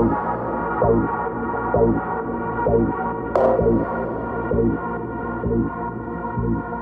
Thank you.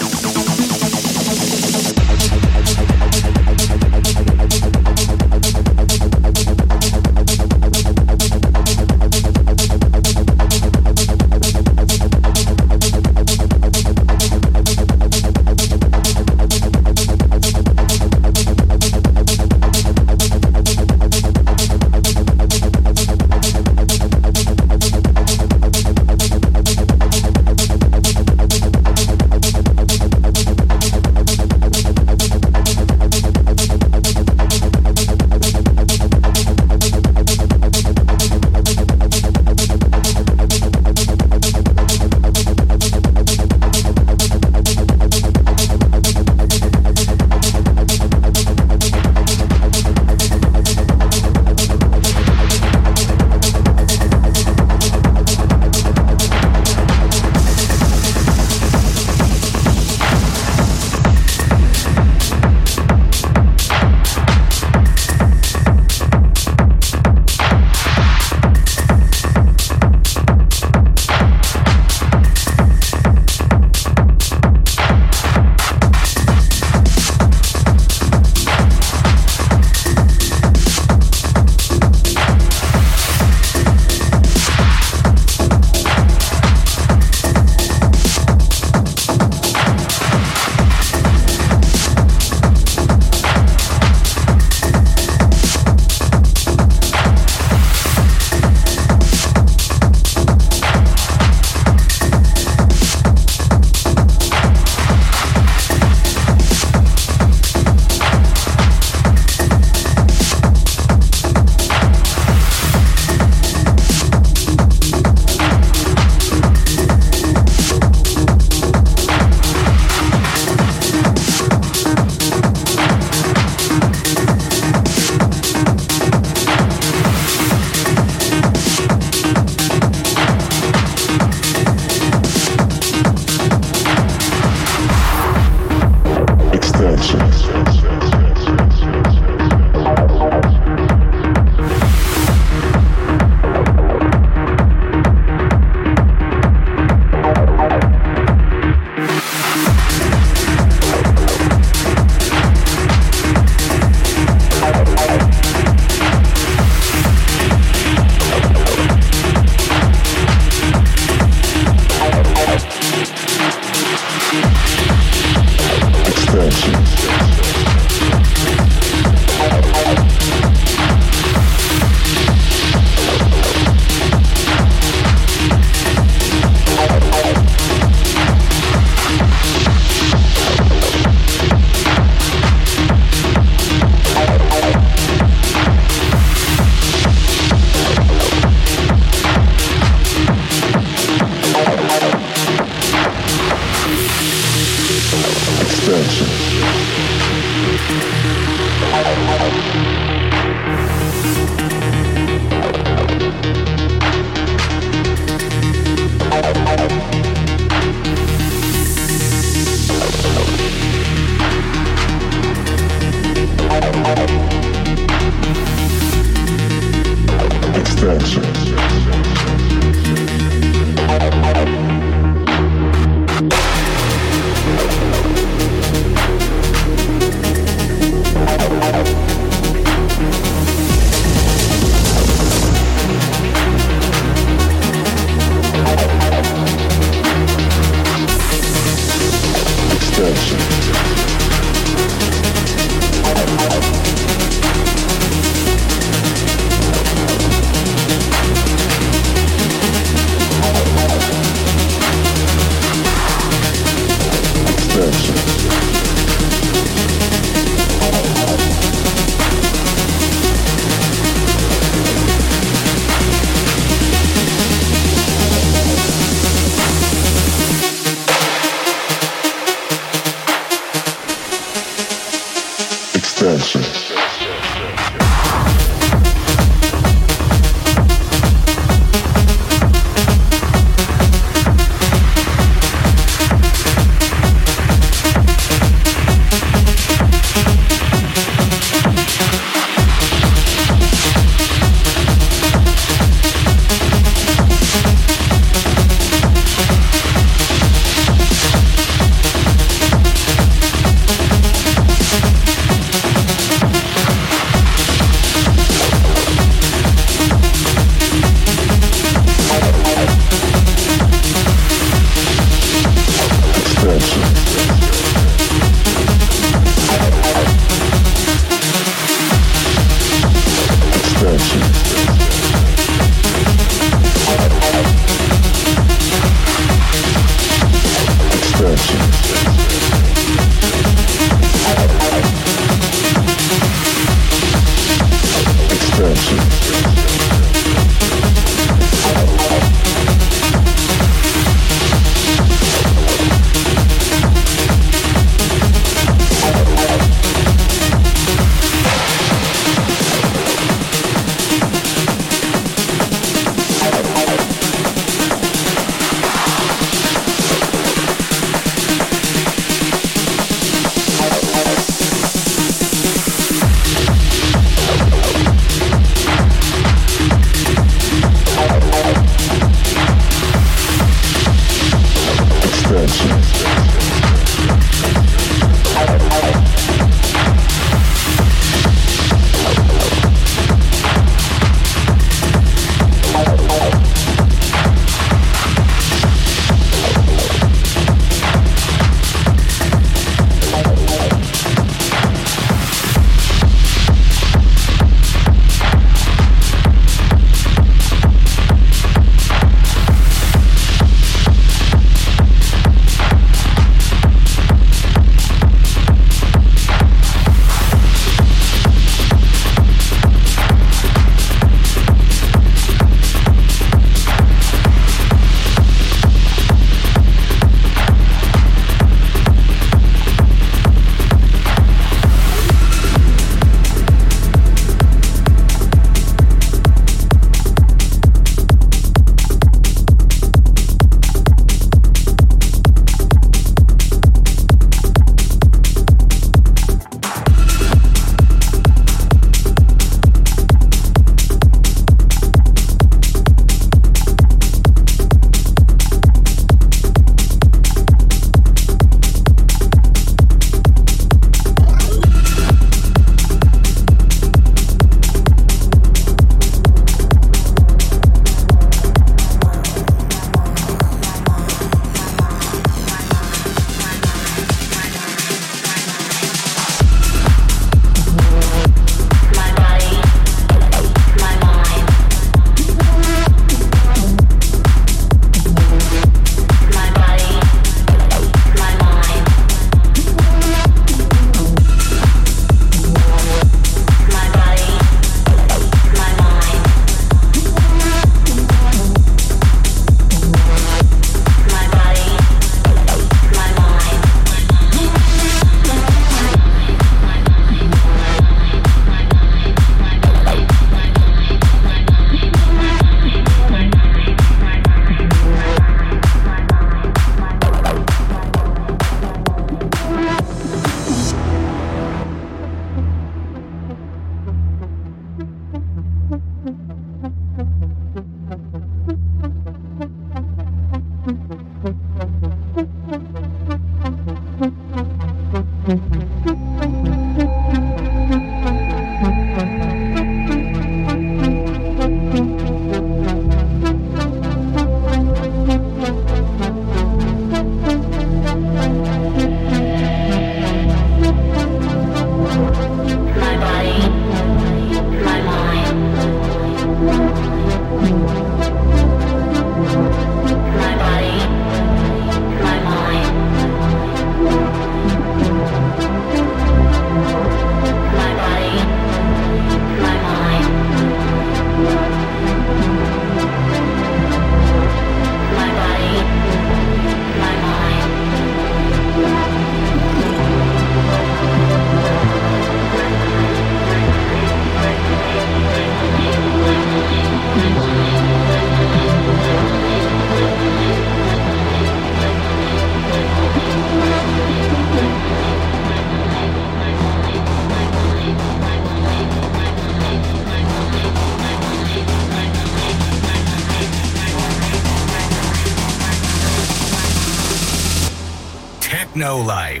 No Life.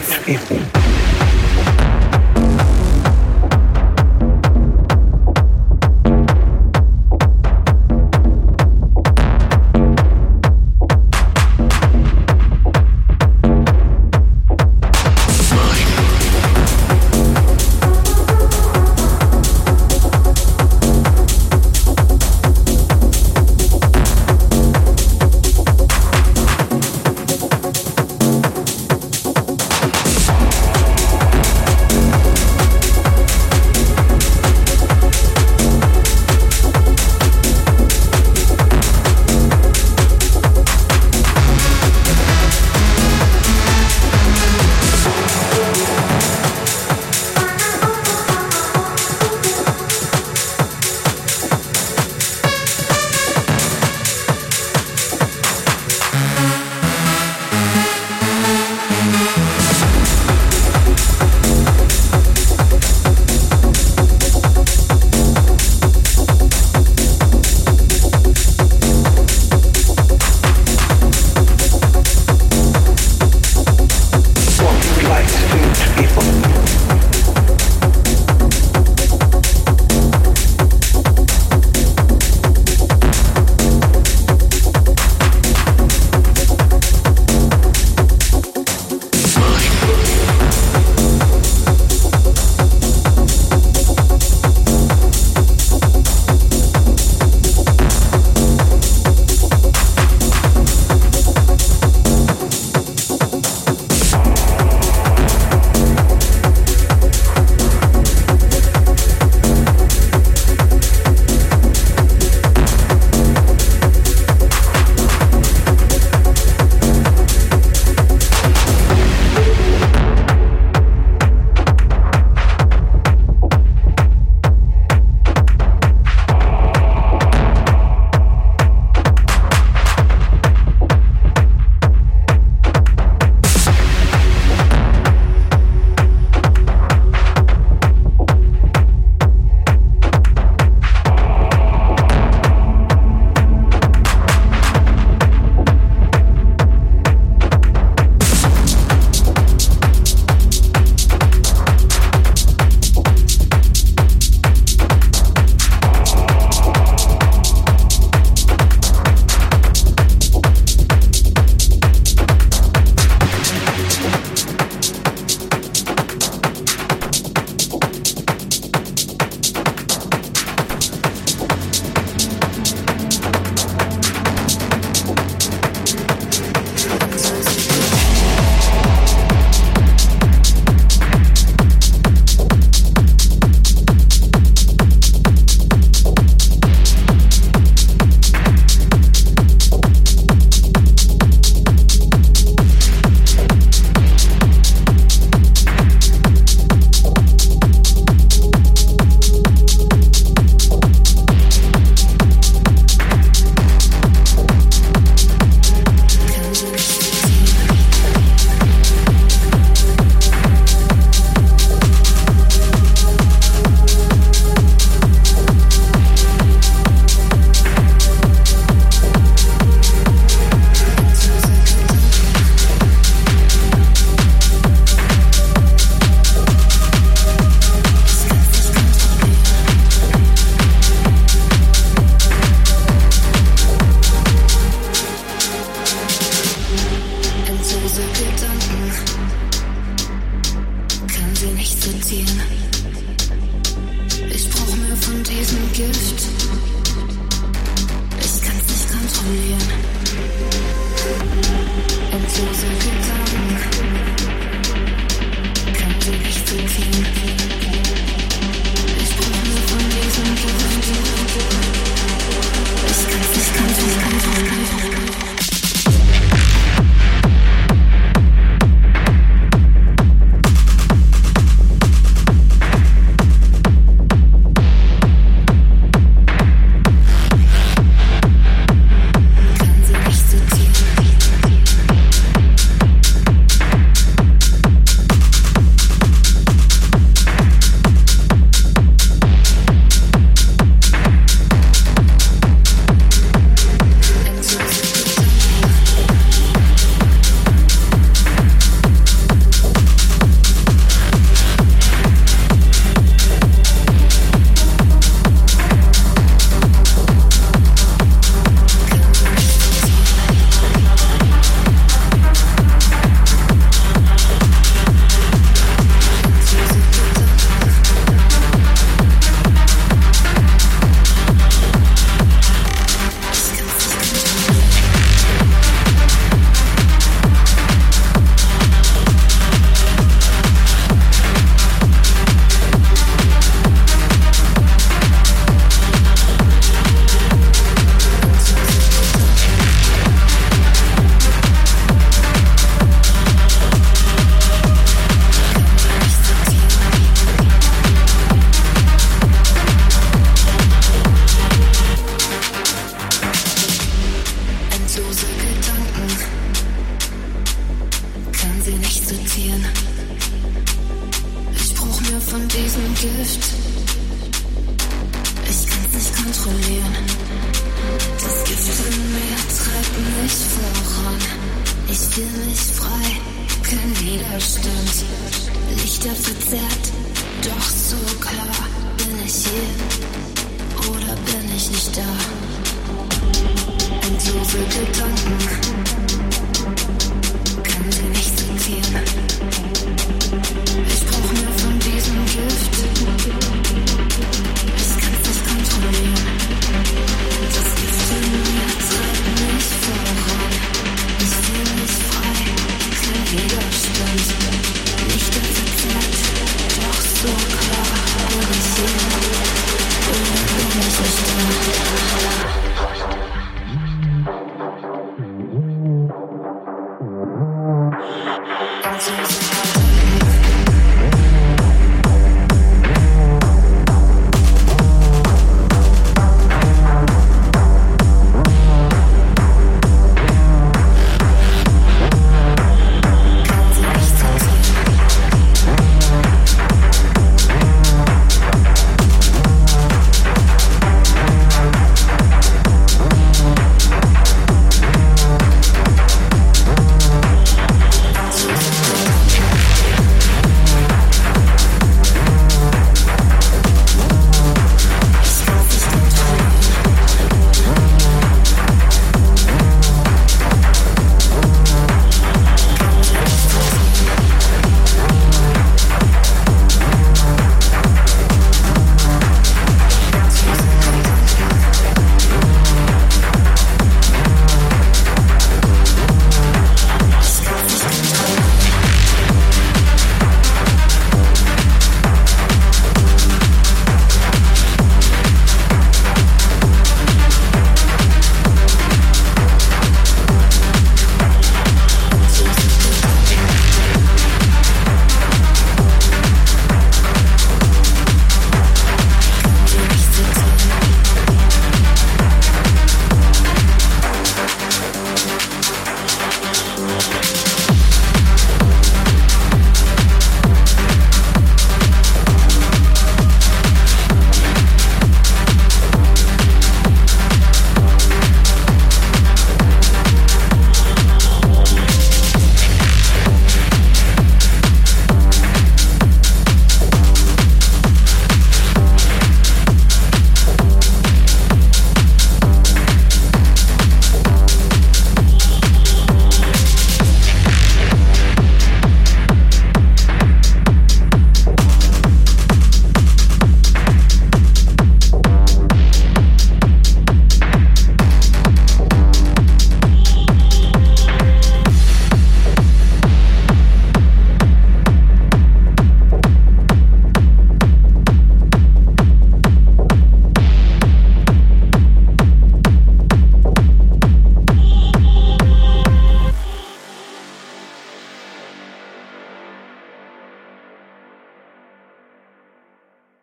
Life.